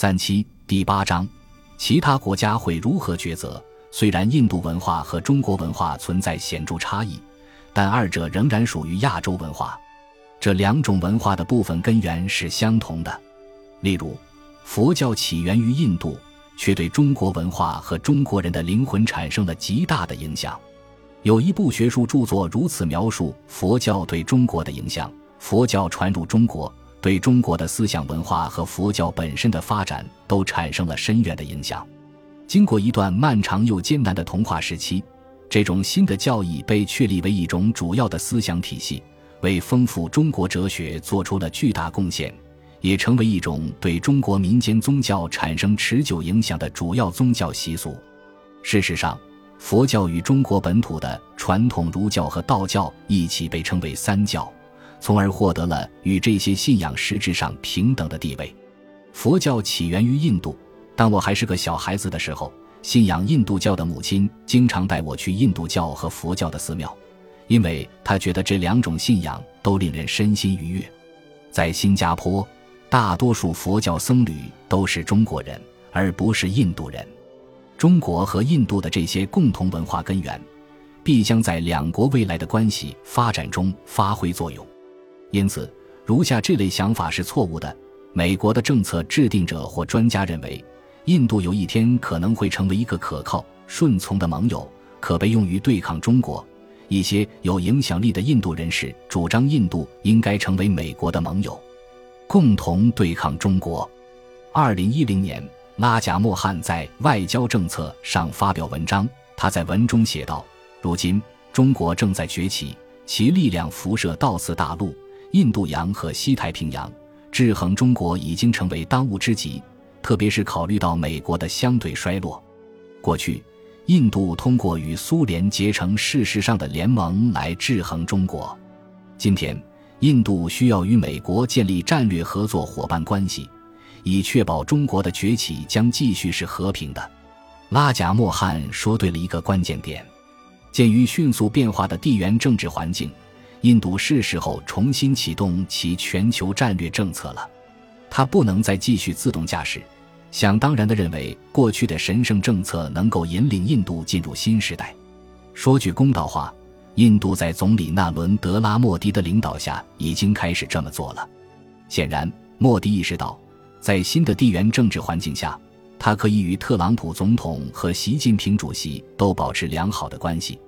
三七第八章，其他国家会如何抉择？虽然印度文化和中国文化存在显著差异，但二者仍然属于亚洲文化。这两种文化的部分根源是相同的。例如，佛教起源于印度，却对中国文化和中国人的灵魂产生了极大的影响。有一部学术著作如此描述佛教对中国的影响：佛教传入中国，对中国的思想文化和佛教本身的发展都产生了深远的影响。经过一段漫长又艰难的同化时期，这种新的教义被确立为一种主要的思想体系，为丰富中国哲学做出了巨大贡献，也成为一种对中国民间宗教产生持久影响的主要宗教习俗。事实上，佛教与中国本土的传统儒教和道教一起被称为三教，从而获得了与这些信仰实质上平等的地位。佛教起源于印度，当我还是个小孩子的时候，信仰印度教的母亲经常带我去印度教和佛教的寺庙，因为她觉得这两种信仰都令人身心愉悦。在新加坡，大多数佛教僧侣都是中国人，而不是印度人。中国和印度的这些共同文化根源，必将在两国未来的关系发展中发挥作用。因此，如下这类想法是错误的：美国的政策制定者或专家认为，印度有一天可能会成为一个可靠、顺从的盟友，可被用于对抗中国。一些有影响力的印度人士主张，印度应该成为美国的盟友，共同对抗中国。二零一零年。拉贾莫汗在外交政策上发表文章，他在文中写道：“如今中国正在崛起，其力量辐射到此大陆、印度洋和西太平洋，制衡中国已经成为当务之急。特别是考虑到美国的相对衰落，过去印度通过与苏联结成事实上的联盟来制衡中国，今天印度需要与美国建立战略合作伙伴关系。”以确保中国的崛起将继续是和平的，拉贾莫汉说对了一个关键点。鉴于迅速变化的地缘政治环境，印度是时候重新启动其全球战略政策了。他不能再继续自动驾驶，想当然地认为过去的神圣政策能够引领印度进入新时代。说句公道话，印度在总理纳伦德拉莫迪的领导下已经开始这么做了。显然，莫迪意识到。在新的地缘政治环境下，他可以与特朗普总统和习近平主席都保持良好的关系，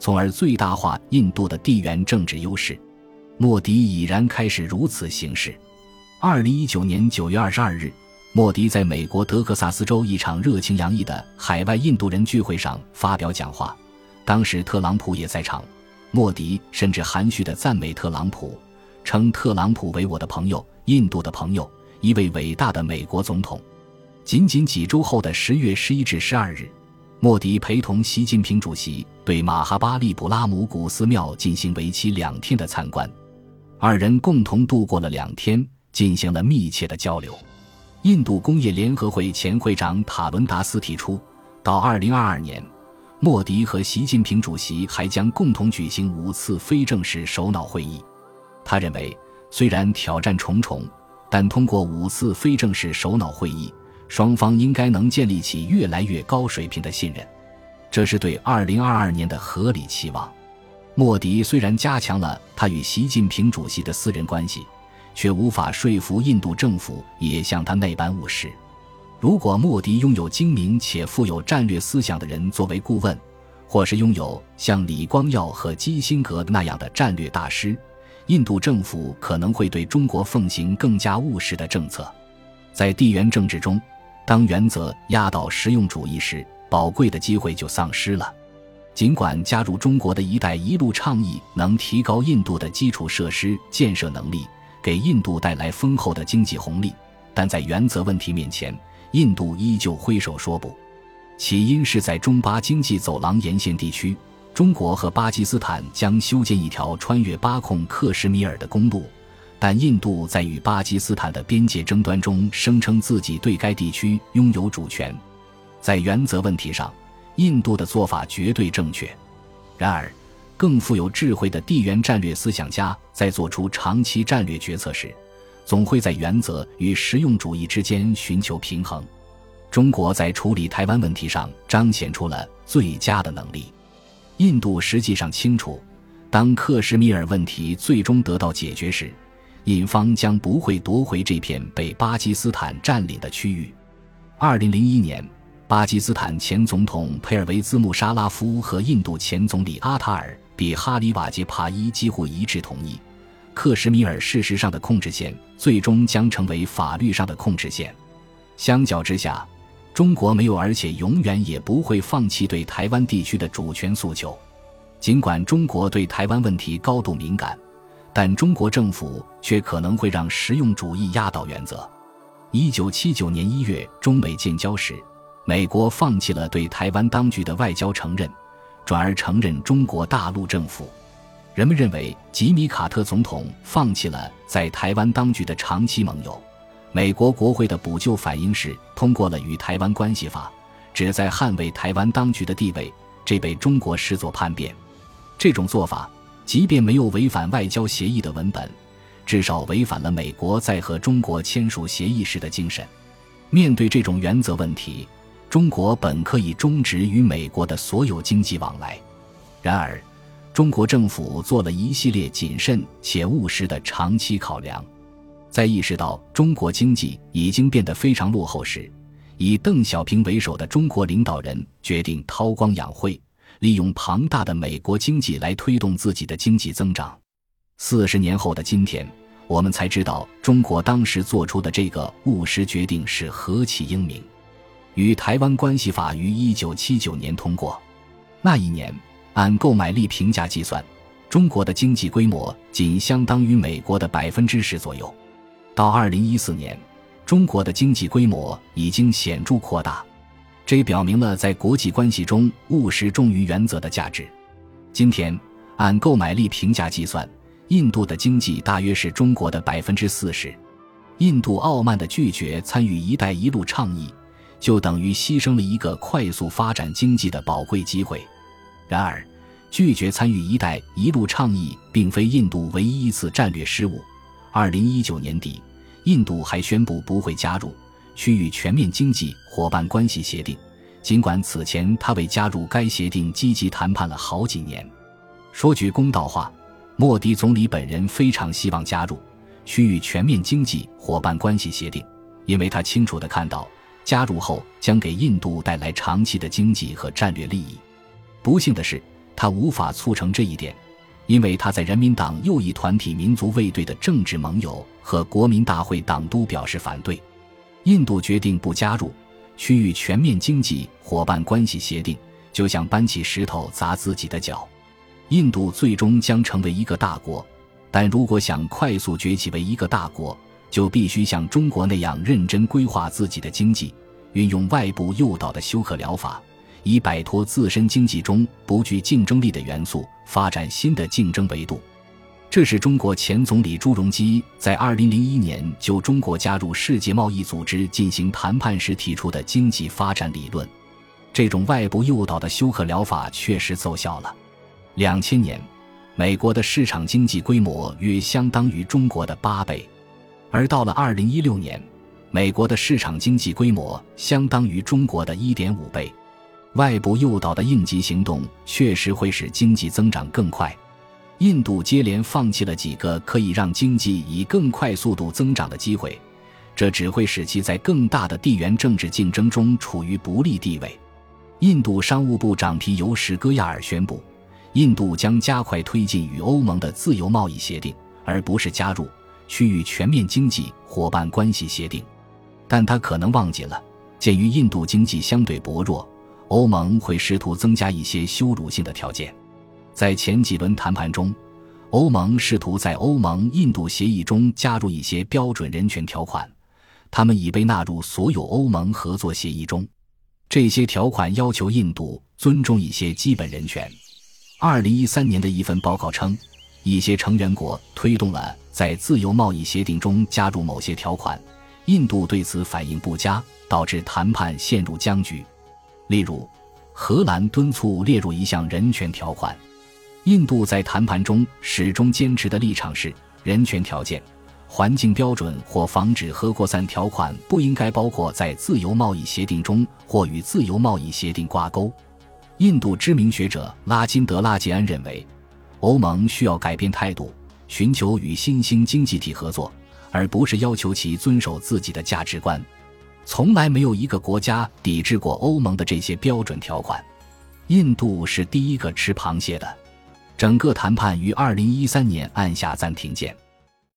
从而最大化印度的地缘政治优势。莫迪已然开始如此行事。二零一九年九月二十二日，莫迪在美国德克萨斯州一场热情洋溢的海外印度人聚会上发表讲话，当时特朗普也在场。莫迪甚至含蓄地赞美特朗普，称特朗普为我的朋友，印度的朋友。一位伟大的美国总统。仅仅几周后的十月十一至十二日，莫迪陪同习近平主席对马哈巴利普拉姆古寺庙进行为期两天的参观，二人共同度过了两天，进行了密切的交流。印度工业联合会前会长塔伦达斯提出，到二零二二年，莫迪和习近平主席还将共同举行五次非正式首脑会议。他认为，虽然挑战重重。但通过五次非正式首脑会议，双方应该能建立起越来越高水平的信任，这是对二零二二年的合理期望。莫迪虽然加强了他与习近平主席的私人关系，却无法说服印度政府也像他那般务实。如果莫迪拥有精明且富有战略思想的人作为顾问，或是拥有像李光耀和基辛格那样的战略大师。印度政府可能会对中国奉行更加务实的政策，在地缘政治中，当原则压倒实用主义时，宝贵的机会就丧失了。尽管加入中国的一带一路倡议能提高印度的基础设施建设能力，给印度带来丰厚的经济红利，但在原则问题面前，印度依旧挥手说不。起因是在中巴经济走廊沿线地区。中国和巴基斯坦将修建一条穿越巴控克什米尔的公路，但印度在与巴基斯坦的边界争端中声称自己对该地区拥有主权。在原则问题上，印度的做法绝对正确。然而，更富有智慧的地缘战略思想家在做出长期战略决策时，总会在原则与实用主义之间寻求平衡。中国在处理台湾问题上彰显出了最佳的能力。印度实际上清楚，当克什米尔问题最终得到解决时，印方将不会夺回这片被巴基斯坦占领的区域。二零零一年，巴基斯坦前总统佩尔维兹·穆沙拉夫和印度前总理阿塔尔·比哈里·瓦杰帕伊几乎一致同意，克什米尔事实上的控制线最终将成为法律上的控制线。相较之下，中国没有，而且永远也不会放弃对台湾地区的主权诉求。尽管中国对台湾问题高度敏感，但中国政府却可能会让实用主义压倒原则。一九七九年一月，中美建交时，美国放弃了对台湾当局的外交承认，转而承认中国大陆政府。人们认为，吉米·卡特总统放弃了在台湾当局的长期盟友。美国国会的补救反应是通过了《与台湾关系法》，旨在捍卫台湾当局的地位，这被中国视作叛变。这种做法，即便没有违反外交协议的文本，至少违反了美国在和中国签署协议时的精神。面对这种原则问题，中国本可以终止与美国的所有经济往来。然而，中国政府做了一系列谨慎且务实的长期考量。在意识到中国经济已经变得非常落后时，以邓小平为首的中国领导人决定韬光养晦，利用庞大的美国经济来推动自己的经济增长。四十年后的今天，我们才知道中国当时做出的这个务实决定是何其英明。与台湾关系法于一九七九年通过，那一年按购买力评价计算，中国的经济规模仅相当于美国的百分之十左右。到二零一四年，中国的经济规模已经显著扩大，这表明了在国际关系中务实重于原则的价值。今天，按购买力评价计算，印度的经济大约是中国的百分之四十。印度傲慢地拒绝参与“一带一路”倡议，就等于牺牲了一个快速发展经济的宝贵机会。然而，拒绝参与“一带一路”倡议并非印度唯一一次战略失误。二零一九年底，印度还宣布不会加入区域全面经济伙伴关系协定，尽管此前他为加入该协定积极谈判了好几年。说句公道话，莫迪总理本人非常希望加入区域全面经济伙伴关系协定，因为他清楚地看到加入后将给印度带来长期的经济和战略利益。不幸的是，他无法促成这一点。因为他在人民党右翼团体民族卫队的政治盟友和国民大会党都表示反对，印度决定不加入区域全面经济伙伴关系协定，就像搬起石头砸自己的脚。印度最终将成为一个大国，但如果想快速崛起为一个大国，就必须像中国那样认真规划自己的经济，运用外部诱导的休克疗法。以摆脱自身经济中不具竞争力的元素，发展新的竞争维度。这是中国前总理朱镕基在2001年就中国加入世界贸易组织进行谈判时提出的经济发展理论。这种外部诱导的休克疗法确实奏效了。两千年，美国的市场经济规模约相当于中国的八倍，而到了2016年，美国的市场经济规模相当于中国的一点五倍。外部诱导的应急行动确实会使经济增长更快。印度接连放弃了几个可以让经济以更快速度增长的机会，这只会使其在更大的地缘政治竞争中处于不利地位。印度商务部长皮尤什·戈亚尔宣布，印度将加快推进与欧盟的自由贸易协定，而不是加入区域全面经济伙伴关系协定。但他可能忘记了，鉴于印度经济相对薄弱。欧盟会试图增加一些羞辱性的条件，在前几轮谈判中，欧盟试图在欧盟印度协议中加入一些标准人权条款，他们已被纳入所有欧盟合作协议中。这些条款要求印度尊重一些基本人权。二零一三年的一份报告称，一些成员国推动了在自由贸易协定中加入某些条款，印度对此反应不佳，导致谈判陷入僵局。例如，荷兰敦促列入一项人权条款。印度在谈判中始终坚持的立场是，人权条件环境标准或防止核扩散条款不应该包括在自由贸易协定中或与自由贸易协定挂钩。印度知名学者拉金德拉吉安认为，欧盟需要改变态度，寻求与新兴经济体合作，而不是要求其遵守自己的价值观。从来没有一个国家抵制过欧盟的这些标准条款。印度是第一个吃螃蟹的。整个谈判于二零一三年按下暂停键。